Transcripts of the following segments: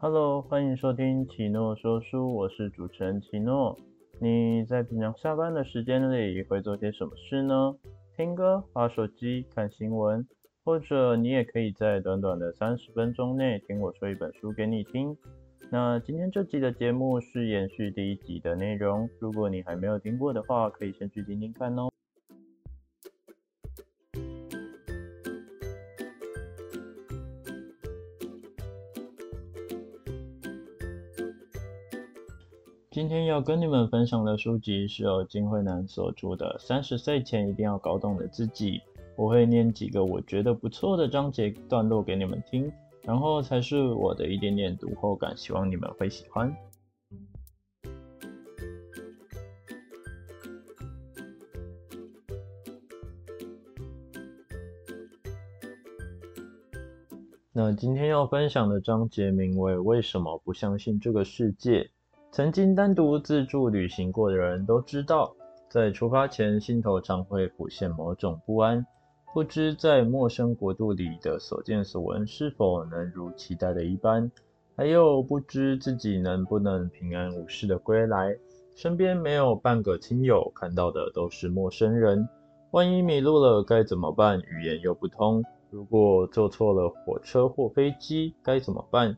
Hello，欢迎收听奇诺说书，我是主持人奇诺。你在平常下班的时间里会做些什么事呢？听歌、玩手机、看新闻，或者你也可以在短短的三十分钟内听我说一本书给你听。那今天这集的节目是延续第一集的内容，如果你还没有听过的话，可以先去听听看哦。今天要跟你们分享的书籍是由金惠南所著的《三十岁前一定要搞懂的自己》。我会念几个我觉得不错的章节段落给你们听，然后才是我的一点点读后感，希望你们会喜欢。那今天要分享的章节名为《为什么不相信这个世界》。曾经单独自助旅行过的人都知道，在出发前心头常会浮现某种不安，不知在陌生国度里的所见所闻是否能如期待的一般，还有不知自己能不能平安无事的归来。身边没有半个亲友，看到的都是陌生人。万一迷路了该怎么办？语言又不通。如果坐错了火车或飞机该怎么办？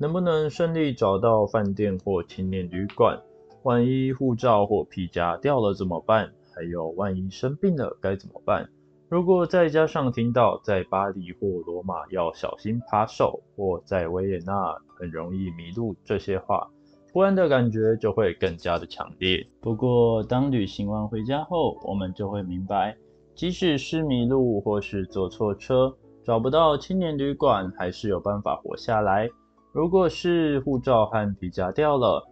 能不能顺利找到饭店或青年旅馆？万一护照或皮夹掉了怎么办？还有万一生病了该怎么办？如果再加上听到在巴黎或罗马要小心扒手，或在维也纳很容易迷路这些话，不安的感觉就会更加的强烈。不过当旅行完回家后，我们就会明白，即使是迷路或是坐错车，找不到青年旅馆，还是有办法活下来。如果是护照和皮夹掉了，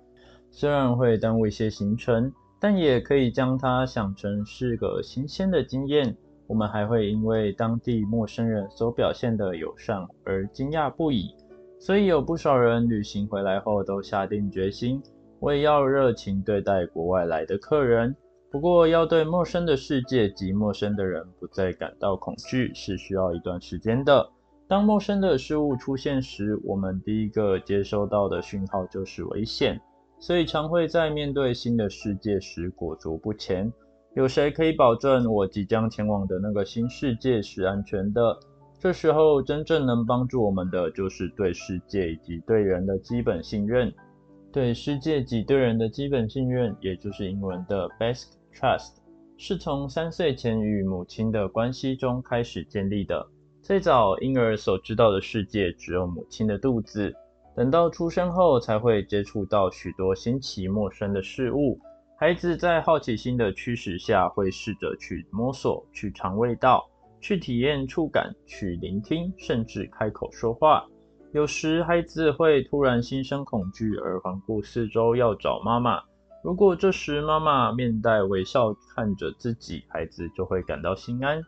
虽然会耽误一些行程，但也可以将它想成是个新鲜的经验。我们还会因为当地陌生人所表现的友善而惊讶不已。所以有不少人旅行回来后都下定决心，我也要热情对待国外来的客人。不过要对陌生的世界及陌生的人不再感到恐惧，是需要一段时间的。当陌生的事物出现时，我们第一个接收到的讯号就是危险，所以常会在面对新的世界时裹足不前。有谁可以保证我即将前往的那个新世界是安全的？这时候，真正能帮助我们的就是对世界以及对人的基本信任。对世界及对人的基本信任，也就是英文的 basic trust，是从三岁前与母亲的关系中开始建立的。最早婴儿所知道的世界只有母亲的肚子，等到出生后才会接触到许多新奇陌生的事物。孩子在好奇心的驱使下，会试着去摸索、去尝味道、去体验触感、去聆听，甚至开口说话。有时孩子会突然心生恐惧而环顾四周要找妈妈。如果这时妈妈面带微笑看着自己，孩子就会感到心安。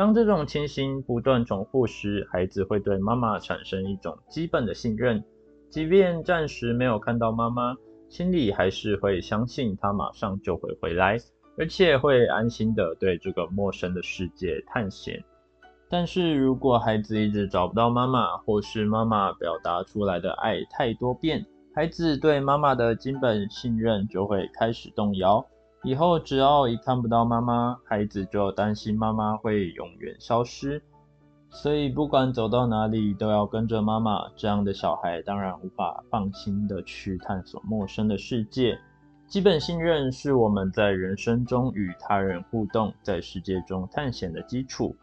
当这种情形不断重复时，孩子会对妈妈产生一种基本的信任，即便暂时没有看到妈妈，心里还是会相信她马上就会回来，而且会安心的对这个陌生的世界探险。但是如果孩子一直找不到妈妈，或是妈妈表达出来的爱太多变，孩子对妈妈的基本信任就会开始动摇。以后只要一看不到妈妈，孩子就担心妈妈会永远消失，所以不管走到哪里都要跟着妈妈。这样的小孩当然无法放心的去探索陌生的世界。基本信任是我们在人生中与他人互动、在世界中探险的基础。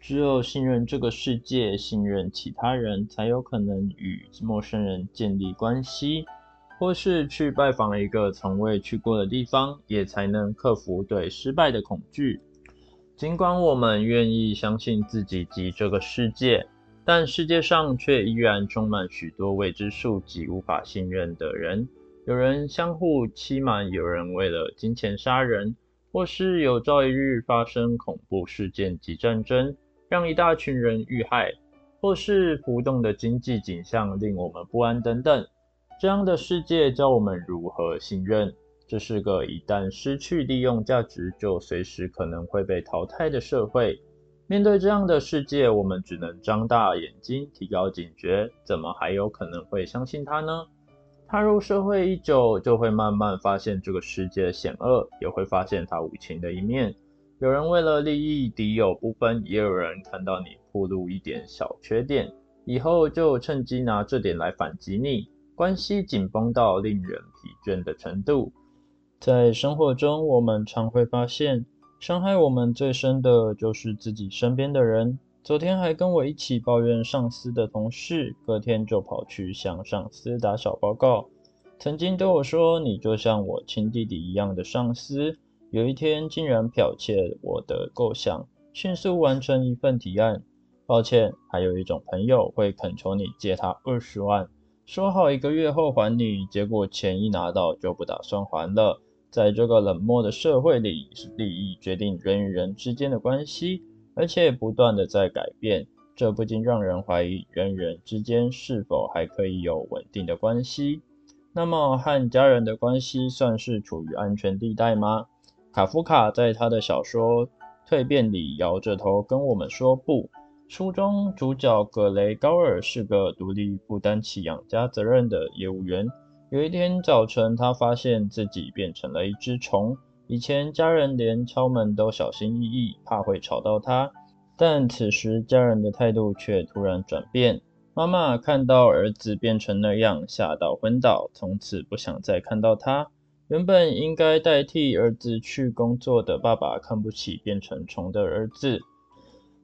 只有信任这个世界、信任其他人，才有可能与陌生人建立关系。或是去拜访一个从未去过的地方，也才能克服对失败的恐惧。尽管我们愿意相信自己及这个世界，但世界上却依然充满许多未知数及无法信任的人。有人相互欺瞒，有人为了金钱杀人，或是有朝一日发生恐怖事件及战争，让一大群人遇害，或是浮动的经济景象令我们不安等等。这样的世界教我们如何信任。这是个一旦失去利用价值就随时可能会被淘汰的社会。面对这样的世界，我们只能张大眼睛，提高警觉。怎么还有可能会相信他呢？踏入社会一久，就会慢慢发现这个世界险恶，也会发现他无情的一面。有人为了利益敌友不分，也有人看到你暴露一点小缺点，以后就趁机拿这点来反击你。关系紧绷到令人疲倦的程度。在生活中，我们常会发现。伤害我们最深的就是自己身边的人。昨天还跟我一起抱怨上司的同事，隔天就跑去向上司打小报告。曾经对我说：“你就像我亲弟弟一样的上司。”有一天竟然剽窃我的构想，迅速完成一份提案。抱歉，还有一种朋友会恳求你借他二十万，说好一个月后还你，结果钱一拿到就不打算还了。在这个冷漠的社会里，利益决定人与人之间的关系，而且不断的在改变，这不禁让人怀疑人与人之间是否还可以有稳定的关系。那么，和家人的关系算是处于安全地带吗？卡夫卡在他的小说《蜕变》里摇着头跟我们说不。书中主角格雷高尔是个独立负担起养家责任的业务员。有一天早晨，他发现自己变成了一只虫。以前家人连敲门都小心翼翼，怕会吵到他。但此时家人的态度却突然转变。妈妈看到儿子变成那样，吓到昏倒，从此不想再看到他。原本应该代替儿子去工作的爸爸，看不起变成虫的儿子，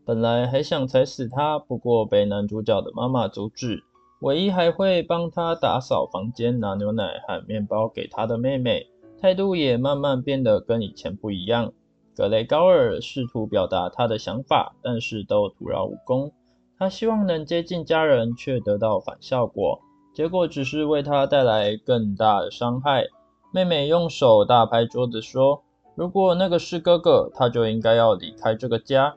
本来还想踩死他，不过被男主角的妈妈阻止。唯一还会帮他打扫房间、拿牛奶和面包给他的妹妹，态度也慢慢变得跟以前不一样。格雷高尔试图表达他的想法，但是都徒劳无功。他希望能接近家人，却得到反效果，结果只是为他带来更大的伤害。妹妹用手大拍桌子说：“如果那个是哥哥，他就应该要离开这个家。”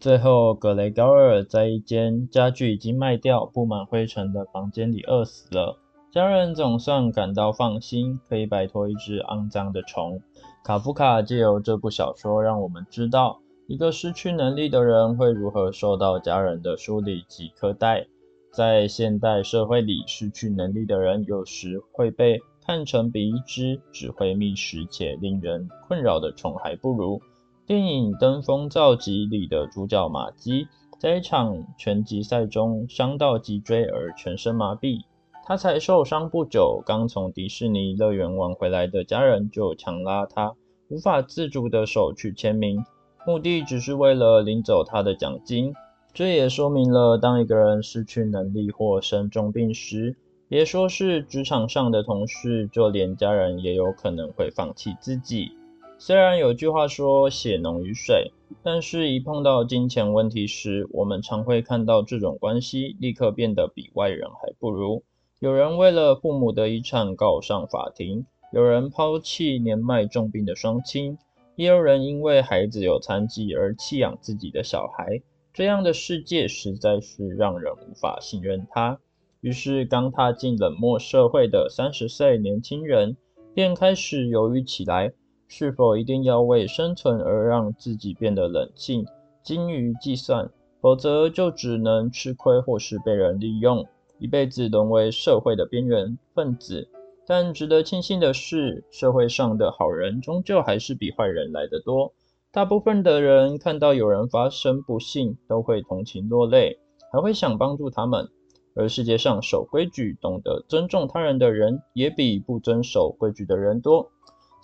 最后，格雷高尔在一间家具已经卖掉、布满灰尘的房间里饿死了。家人总算感到放心，可以摆脱一只肮脏的虫。卡夫卡借由这部小说，让我们知道一个失去能力的人会如何受到家人的疏离及苛待。在现代社会里，失去能力的人有时会被看成比一只只会觅食且令人困扰的虫还不如。电影《登峰造极》里的主角马基，在一场拳击赛中伤到脊椎而全身麻痹。他才受伤不久，刚从迪士尼乐园玩回来的家人就强拉他，无法自主的手去签名，目的只是为了领走他的奖金。这也说明了，当一个人失去能力或生重病时，别说是职场上的同事，就连家人也有可能会放弃自己。虽然有句话说血浓于水，但是一碰到金钱问题时，我们常会看到这种关系立刻变得比外人还不如。有人为了父母的遗产告上法庭，有人抛弃年迈重病的双亲，也有人因为孩子有残疾而弃养自己的小孩。这样的世界实在是让人无法信任他。于是，刚踏进冷漠社会的三十岁年轻人便开始犹豫起来。是否一定要为生存而让自己变得冷静、精于计算，否则就只能吃亏或是被人利用，一辈子沦为社会的边缘分子？但值得庆幸的是，社会上的好人终究还是比坏人来得多。大部分的人看到有人发生不幸，都会同情落泪，还会想帮助他们。而世界上守规矩、懂得尊重他人的人，也比不遵守规矩的人多。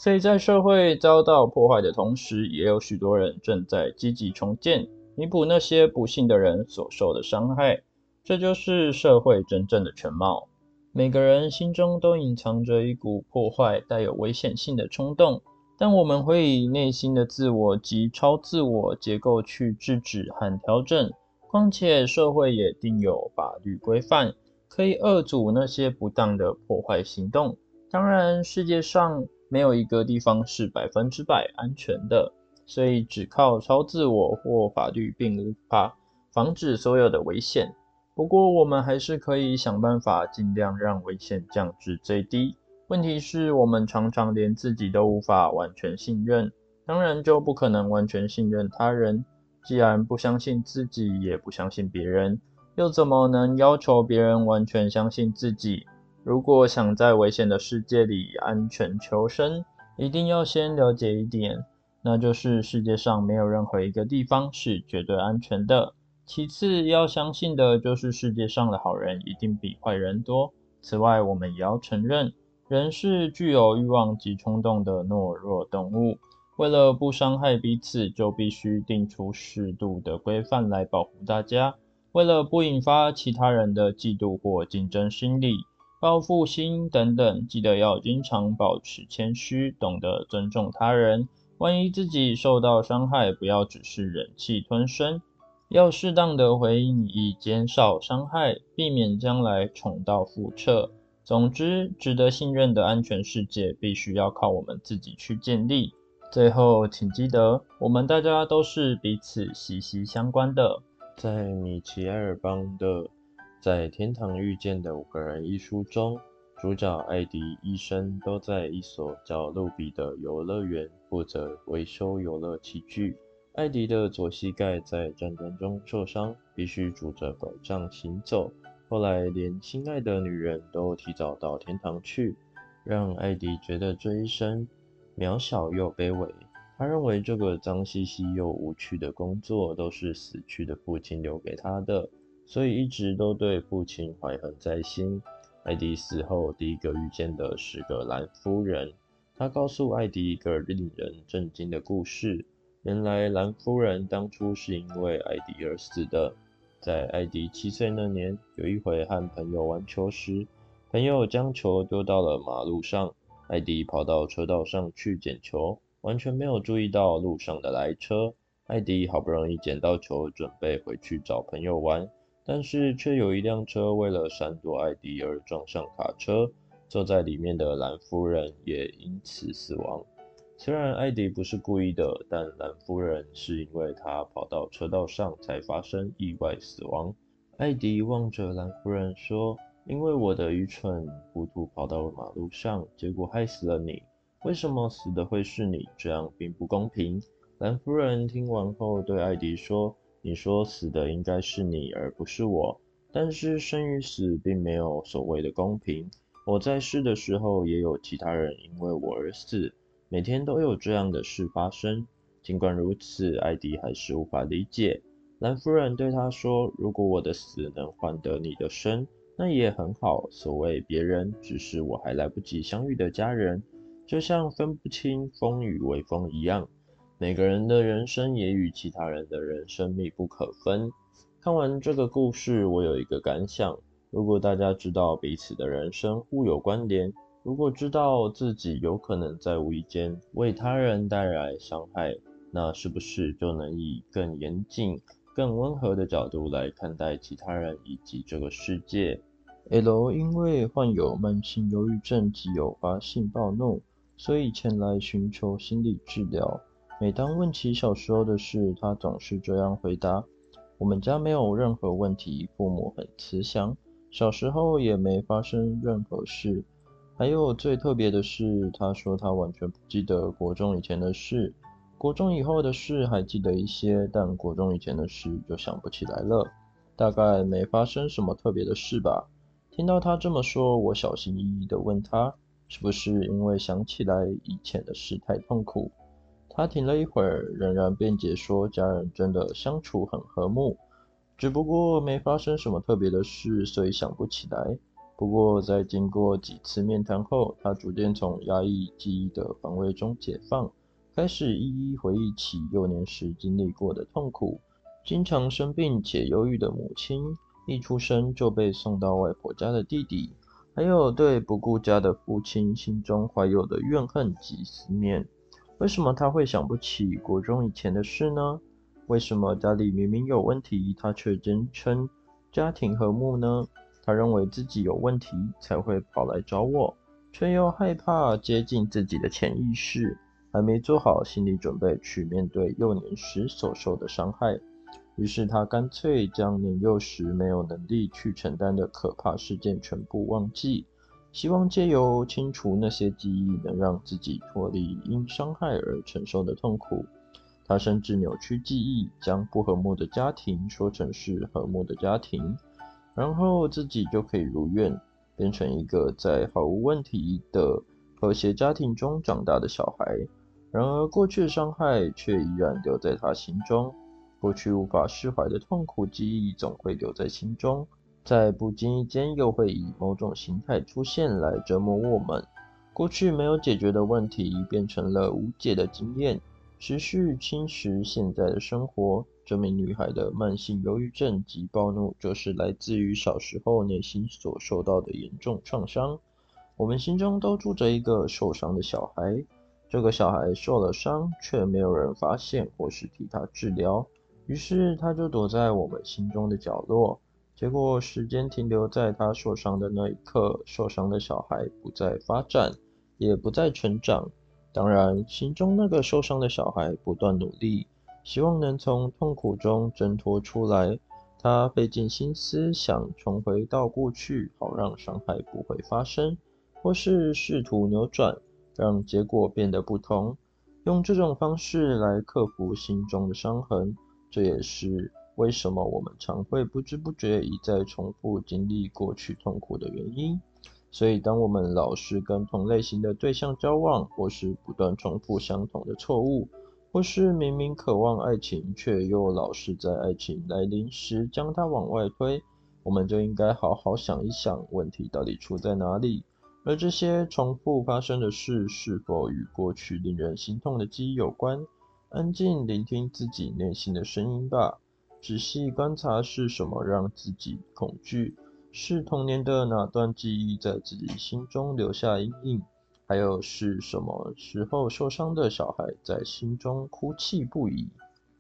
所以在社会遭到破坏的同时，也有许多人正在积极重建，弥补那些不幸的人所受的伤害。这就是社会真正的全貌。每个人心中都隐藏着一股破坏、带有危险性的冲动，但我们会以内心的自我及超自我结构去制止和调整。况且社会也定有法律规范，可以遏阻那些不当的破坏行动。当然，世界上。没有一个地方是百分之百安全的，所以只靠超自我或法律并无法防止所有的危险。不过，我们还是可以想办法尽量让危险降至最低。问题是我们常常连自己都无法完全信任，当然就不可能完全信任他人。既然不相信自己，也不相信别人，又怎么能要求别人完全相信自己？如果想在危险的世界里安全求生，一定要先了解一点，那就是世界上没有任何一个地方是绝对安全的。其次，要相信的就是世界上的好人一定比坏人多。此外，我们也要承认，人是具有欲望及冲动的懦弱动物。为了不伤害彼此，就必须定出适度的规范来保护大家。为了不引发其他人的嫉妒或竞争心理、报复心等等，记得要经常保持谦虚，懂得尊重他人。万一自己受到伤害，不要只是忍气吞声，要适当的回应，以减少伤害，避免将来重蹈覆辙。总之，值得信任的安全世界，必须要靠我们自己去建立。最后，请记得，我们大家都是彼此息息相关的。在米奇埃尔邦的《在天堂遇见的五个人》一书中，主角艾迪一生都在一所叫路比的游乐园负责维修游乐器具。艾迪的左膝盖在战争中受伤，必须拄着拐杖行走。后来，连心爱的女人都提早到天堂去，让艾迪觉得这一生。渺小又卑微，他认为这个脏兮兮又无趣的工作都是死去的父亲留给他的，所以一直都对父亲怀恨在心。艾迪死后，第一个遇见的是个蓝夫人，她告诉艾迪一个令人震惊的故事：原来蓝夫人当初是因为艾迪而死的。在艾迪七岁那年，有一回和朋友玩球时，朋友将球丢到了马路上。艾迪跑到车道上去捡球，完全没有注意到路上的来车。艾迪好不容易捡到球，准备回去找朋友玩，但是却有一辆车为了闪躲艾迪而撞上卡车，坐在里面的蓝夫人也因此死亡。虽然艾迪不是故意的，但蓝夫人是因为他跑到车道上才发生意外死亡。艾迪望着蓝夫人说。因为我的愚蠢糊涂跑到了马路上，结果害死了你。为什么死的会是你？这样并不公平。蓝夫人听完后对艾迪说：“你说死的应该是你，而不是我。但是生与死并没有所谓的公平。我在世的时候，也有其他人因为我而死，每天都有这样的事发生。尽管如此，艾迪还是无法理解。蓝夫人对他说：“如果我的死能换得你的生。”那也很好。所谓别人，只是我还来不及相遇的家人，就像分不清风雨微风一样。每个人的人生也与其他人的人生密不可分。看完这个故事，我有一个感想：如果大家知道彼此的人生互有关联，如果知道自己有可能在无意间为他人带来伤害，那是不是就能以更严谨、更温和的角度来看待其他人以及这个世界？L 因为患有慢性忧郁症及偶发性暴怒，所以前来寻求心理治疗。每当问起小时候的事，他总是这样回答：“我们家没有任何问题，父母很慈祥，小时候也没发生任何事。”还有最特别的是，他说他完全不记得国中以前的事，国中以后的事还记得一些，但国中以前的事就想不起来了。大概没发生什么特别的事吧。听到他这么说，我小心翼翼地问他：“是不是因为想起来以前的事太痛苦？”他停了一会儿，仍然辩解说：“家人真的相处很和睦，只不过没发生什么特别的事，所以想不起来。”不过在经过几次面谈后，他逐渐从压抑记忆的防卫中解放，开始一一回忆起幼年时经历过的痛苦，经常生病且忧郁的母亲。一出生就被送到外婆家的弟弟，还有对不顾家的父亲心中怀有的怨恨及思念。为什么他会想不起国中以前的事呢？为什么家里明明有问题，他却坚称家庭和睦呢？他认为自己有问题才会跑来找我，却又害怕接近自己的潜意识，还没做好心理准备去面对幼年时所受的伤害。于是他干脆将年幼时没有能力去承担的可怕事件全部忘记，希望借由清除那些记忆，能让自己脱离因伤害而承受的痛苦。他甚至扭曲记忆，将不和睦的家庭说成是和睦的家庭，然后自己就可以如愿，变成一个在毫无问题的和谐家庭中长大的小孩。然而，过去的伤害却依然留在他心中，过去无法释怀的痛苦记忆总会留在心中，在不经意间又会以某种形态出现来折磨我们。过去没有解决的问题变成了无解的经验。持续侵蚀现在的生活。这名女孩的慢性忧郁症及暴怒，就是来自于小时候内心所受到的严重创伤。我们心中都住着一个受伤的小孩，这个小孩受了伤，却没有人发现或是替他治疗，于是他就躲在我们心中的角落。结果时间停留在他受伤的那一刻，受伤的小孩不再发展，也不再成长。当然，心中那个受伤的小孩不断努力，希望能从痛苦中挣脱出来。他费尽心思想重回到过去，好让伤害不会发生，或是试图扭转，让结果变得不同，用这种方式来克服心中的伤痕。这也是为什么我们常会不知不觉一再重复经历过去痛苦的原因。所以，当我们老是跟同类型的对象交往，或是不断重复相同的错误，或是明明渴望爱情，却又老是在爱情来临时将它往外推，我们就应该好好想一想，问题到底出在哪里。而这些重复发生的事，是否与过去令人心痛的记忆有关？安静聆听自己内心的声音吧，仔细观察是什么让自己恐惧。是童年的哪段记忆在自己心中留下阴影？还有是什么时候受伤的小孩在心中哭泣不已？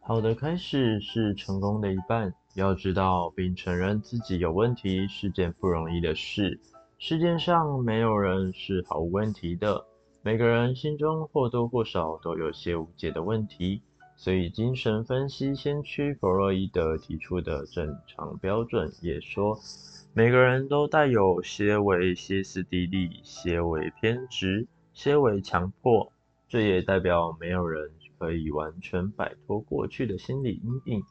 好的开始是成功的一半。要知道并承认自己有问题是件不容易的事。世界上没有人是毫无问题的，每个人心中或多或少都有些无解的问题。所以，精神分析先驱弗洛伊德提出的正常标准也说。每个人都带有些微歇斯底里、些微偏执、些微强迫，这也代表没有人可以完全摆脱过去的心理阴影，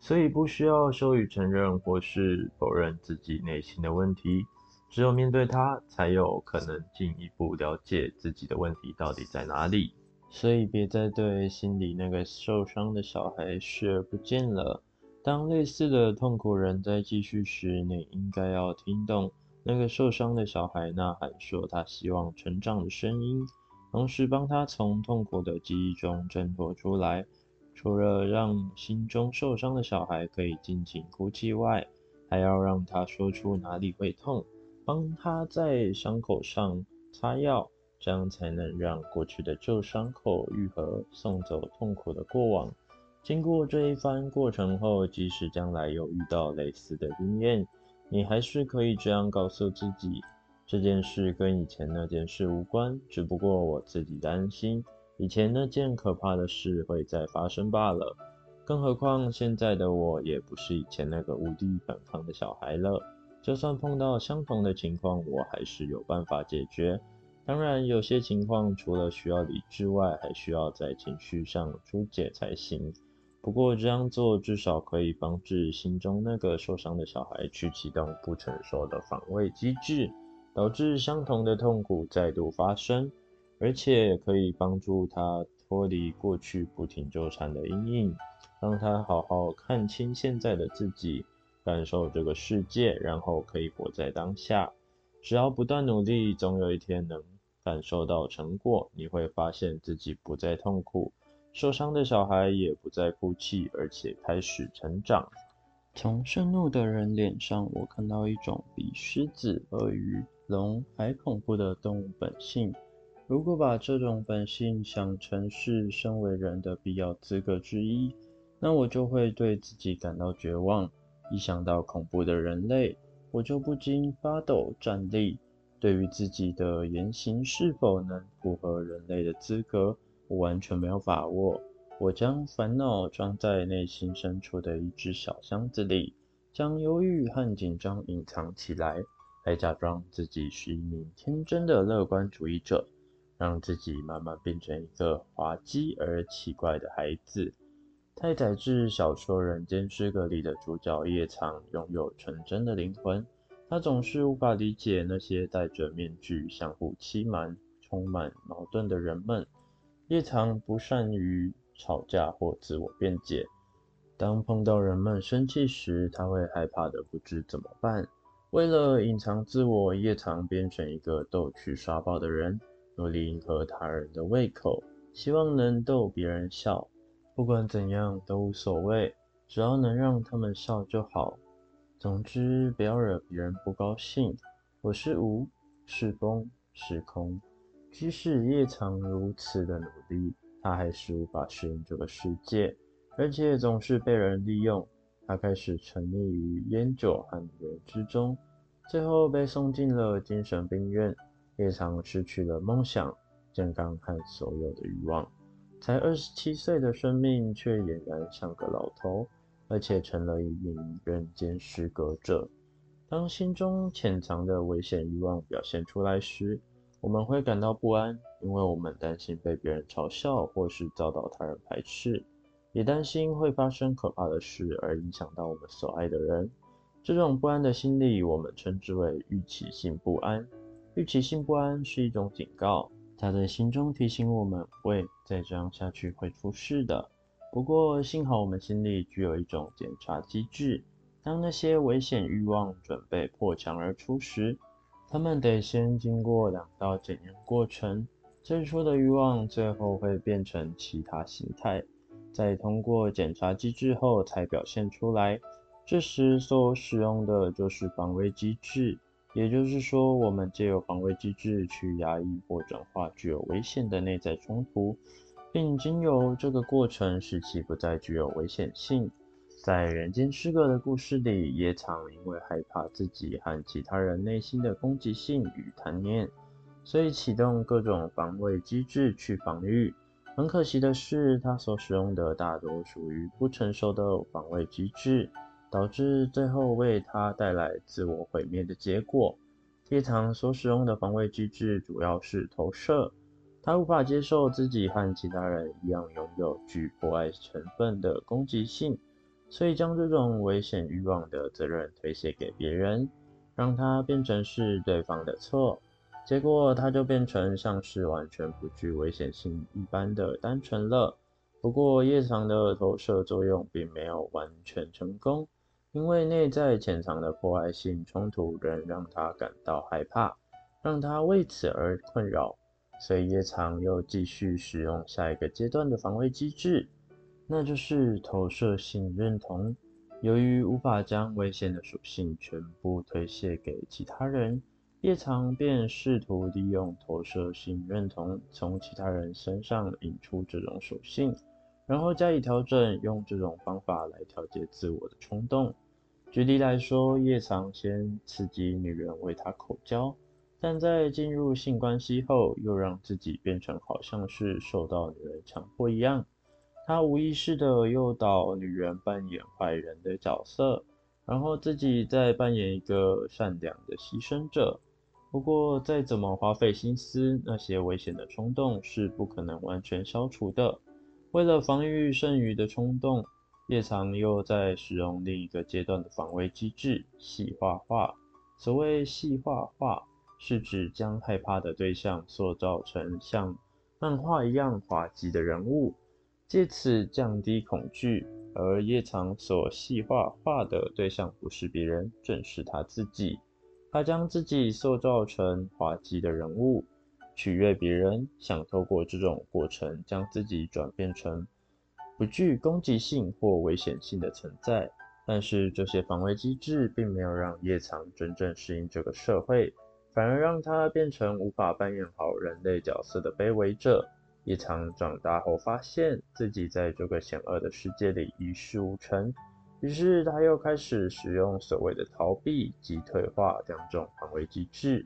所以不需要羞于承认或是否认自己内心的问题。只有面对它，才有可能进一步了解自己的问题到底在哪里。所以，别再对心里那个受伤的小孩视而不见了。当类似的痛苦仍在继续时，你应该要听懂那个受伤的小孩呐喊说他希望成长的声音，同时帮他从痛苦的记忆中挣脱出来。除了让心中受伤的小孩可以尽情哭泣外，还要让他说出哪里会痛，帮他在伤口上擦药，这样才能让过去的旧伤口愈合，送走痛苦的过往。经过这一番过程后，即使将来有遇到类似的经验，你还是可以这样告诉自己：这件事跟以前那件事无关，只不过我自己担心以前那件可怕的事会再发生罢了。更何况现在的我也不是以前那个无力反抗的小孩了。就算碰到相同的情况，我还是有办法解决。当然，有些情况除了需要理智外，还需要在情绪上疏解才行。不过这样做至少可以帮助心中那个受伤的小孩去启动不成熟的防卫机制，导致相同的痛苦再度发生，而且可以帮助他脱离过去不停纠缠的阴影，让他好好看清现在的自己，感受这个世界，然后可以活在当下。只要不断努力，总有一天能感受到成果，你会发现自己不再痛苦。受伤的小孩也不再哭泣，而且开始成长。从盛怒的人脸上，我看到一种比狮子、鳄鱼、龙还恐怖的动物本性。如果把这种本性想成是身为人的必要资格之一，那我就会对自己感到绝望。一想到恐怖的人类，我就不禁发抖站立。对于自己的言行是否能符合人类的资格？我完全没有把握。我将烦恼装在内心深处的一只小箱子里，将忧郁和紧张隐藏起来，还假装自己是一名天真的乐观主义者，让自己慢慢变成一个滑稽而奇怪的孩子。太宰治小说《人间失格》里的主角叶藏拥有纯真的灵魂，他总是无法理解那些戴着面具、相互欺瞒、充满矛盾的人们。叶藏不善于吵架或自我辩解，当碰到人们生气时，他会害怕的不知怎么办。为了隐藏自我，叶藏变成一个逗趣耍宝的人，努力迎合他人的胃口，希望能逗别人笑。不管怎样都无所谓，只要能让他们笑就好。总之，不要惹别人不高兴。我是无，是风，是空。即使叶藏如此的努力，他还是无法适应这个世界，而且总是被人利用。他开始沉溺于烟酒和女人之中，最后被送进了精神病院。叶藏失去了梦想、健康和所有的欲望。才二十七岁的生命，却俨然像个老头，而且成了一名人间失格者。当心中潜藏的危险欲望表现出来时，我们会感到不安，因为我们担心被别人嘲笑，或是遭到他人排斥，也担心会发生可怕的事而影响到我们所爱的人。这种不安的心理，我们称之为预期性不安。预期性不安是一种警告。它在心中提醒我们：喂，再这样下去会出事的。不过幸好我们心里具有一种检查机制，当那些危险欲望准备破墙而出时，他们得先经过两道检验过程。最初的欲望最后会变成其他形态，在通过检查机制后才表现出来。这时所使用的就是防卫机制。也就是说，我们借由防卫机制去压抑或转化具有危险的内在冲突，并经由这个过程使其不再具有危险性。在人间失格的故事里，叶藏因为害怕自己和其他人内心的攻击性与贪念，所以启动各种防卫机制去防御。很可惜的是，他所使用的大多属于不成熟的防卫机制。导致最后为他带来自我毁灭的结果。叶藏所使用的防卫机制主要是投射，他无法接受自己和其他人一样拥有具破坏成分的攻击性，所以将这种危险欲望的责任推卸给别人，让他变成是对方的错。结果他就变成像是完全不具危险性一般的单纯了。不过夜藏的投射作用并没有完全成功。因为内在潜藏的破坏性冲突仍让他感到害怕，让他为此而困扰，所以夜藏又继续使用下一个阶段的防卫机制，那就是投射性认同。由于无法将危险的属性全部推卸给其他人，夜藏便试图利用投射性认同从其他人身上引出这种属性，然后加以调整，用这种方法来调节自我的冲动。举例来说，夜藏先刺激女人为他口交，但在进入性关系后，又让自己变成好像是受到女人强迫一样。他无意识地诱导女人扮演坏人的角色，然后自己再扮演一个善良的牺牲者。不过，再怎么花费心思，那些危险的冲动是不可能完全消除的。为了防御剩余的冲动。叶藏又在使用另一个阶段的防卫机制——细化化。所谓细化化，是指将害怕的对象塑造成像漫画一样滑稽的人物，借此降低恐惧。而叶藏所细化化的对象不是别人，正是他自己。他将自己塑造成滑稽的人物，取悦别人，想透过这种过程将自己转变成。不具攻击性或危险性的存在，但是这些防卫机制并没有让叶藏真正适应这个社会，反而让他变成无法扮演好人类角色的卑微者。叶藏长大后发现自己在这个险恶的世界里一事无成，于是他又开始使用所谓的逃避及退化两种防卫机制。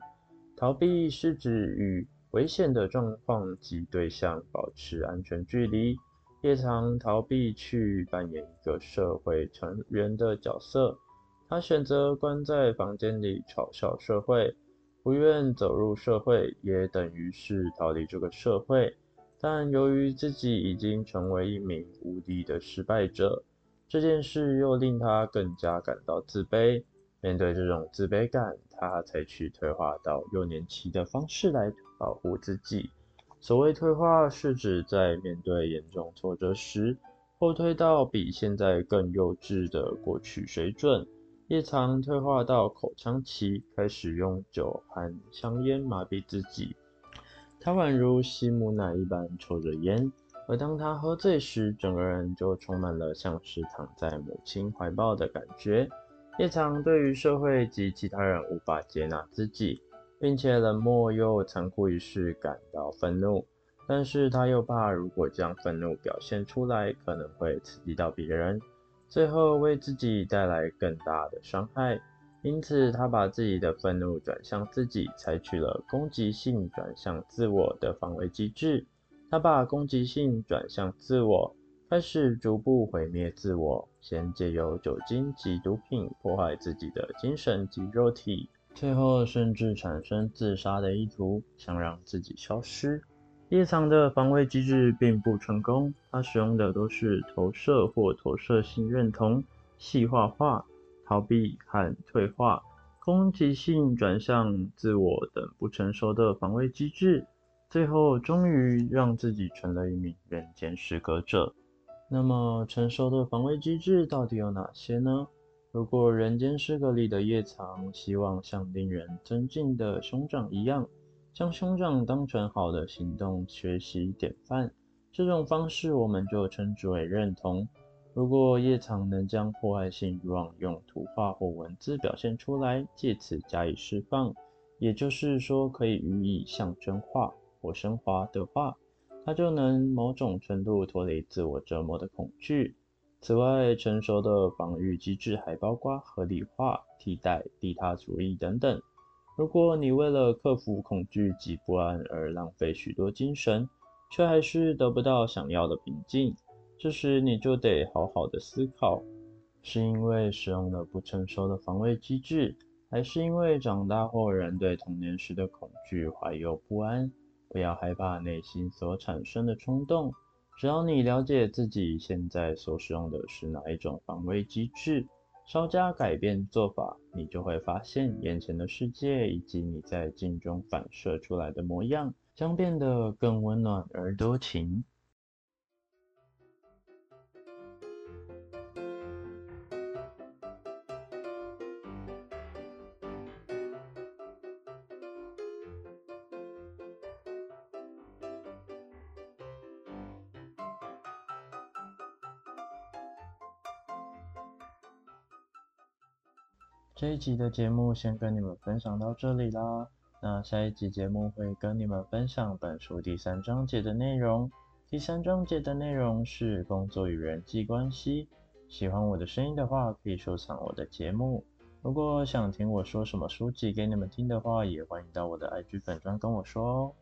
逃避是指与危险的状况及对象保持安全距离。叶藏逃避去扮演一个社会成员的角色，他选择关在房间里嘲笑社会，不愿走入社会，也等于是逃离这个社会。但由于自己已经成为一名无敌的失败者，这件事又令他更加感到自卑。面对这种自卑感，他采取退化到幼年期的方式来保护自己。所谓退化，是指在面对严重挫折时，后退到比现在更幼稚的过去水准。夜藏退化到口腔期，开始用酒和香烟麻痹自己。他宛如吸母奶一般抽着烟，而当他喝醉时，整个人就充满了像是躺在母亲怀抱的感觉。夜藏对于社会及其他人无法接纳自己，并且冷漠又残酷一事感到愤怒，但是他又怕如果将愤怒表现出来，可能会刺激到别人，最后为自己带来更大的伤害。因此，他把自己的愤怒转向自己，采取了攻击性转向自我的防卫机制。他把攻击性转向自我，开始逐步毁灭自我，先借由酒精及毒品破坏自己的精神及肉体，最后甚至产生自杀的意图，想让自己消失。叶藏的防卫机制并不成功，他使用的都是投射或投射性认同、细化化。逃避和退化、攻击性转向自我等不成熟的防卫机制，最后终于让自己成了一名人间失格者。那么，成熟的防卫机制到底有哪些呢？如果人间失格里的叶藏希望像令人尊敬的兄长一样，将兄长当成好的行动学习典范，这种方式我们就称之为认同。如果夜藏能将破坏性欲望用图画或文字表现出来，借此加以释放，也就是说可以予以象征化或升华的话，他就能某种程度脱离自我折磨的恐惧。此外，成熟的防御机制还包括合理化、替代、利他主义等等。如果你为了克服恐惧及不安而浪费许多精神，却还是得不到想要的平静。这时你就得好好的思考，是因为使用了不成熟的防卫机制，还是因为长大后人对童年时的恐惧怀有不安？不要害怕内心所产生的冲动，只要你了解自己现在所使用的是哪一种防卫机制，稍加改变做法，你就会发现眼前的世界以及你在镜中反射出来的模样，将变得更温暖而多情。集的节目先跟你们分享到这里啦。那下一集节目会跟你们分享本书第三章节的内容。第三章节的内容是工作与人际关系。喜欢我的声音的话，可以收藏我的节目。如果想听我说什么书籍给你们听的话，也欢迎到我的 IG 粉专跟我说哦。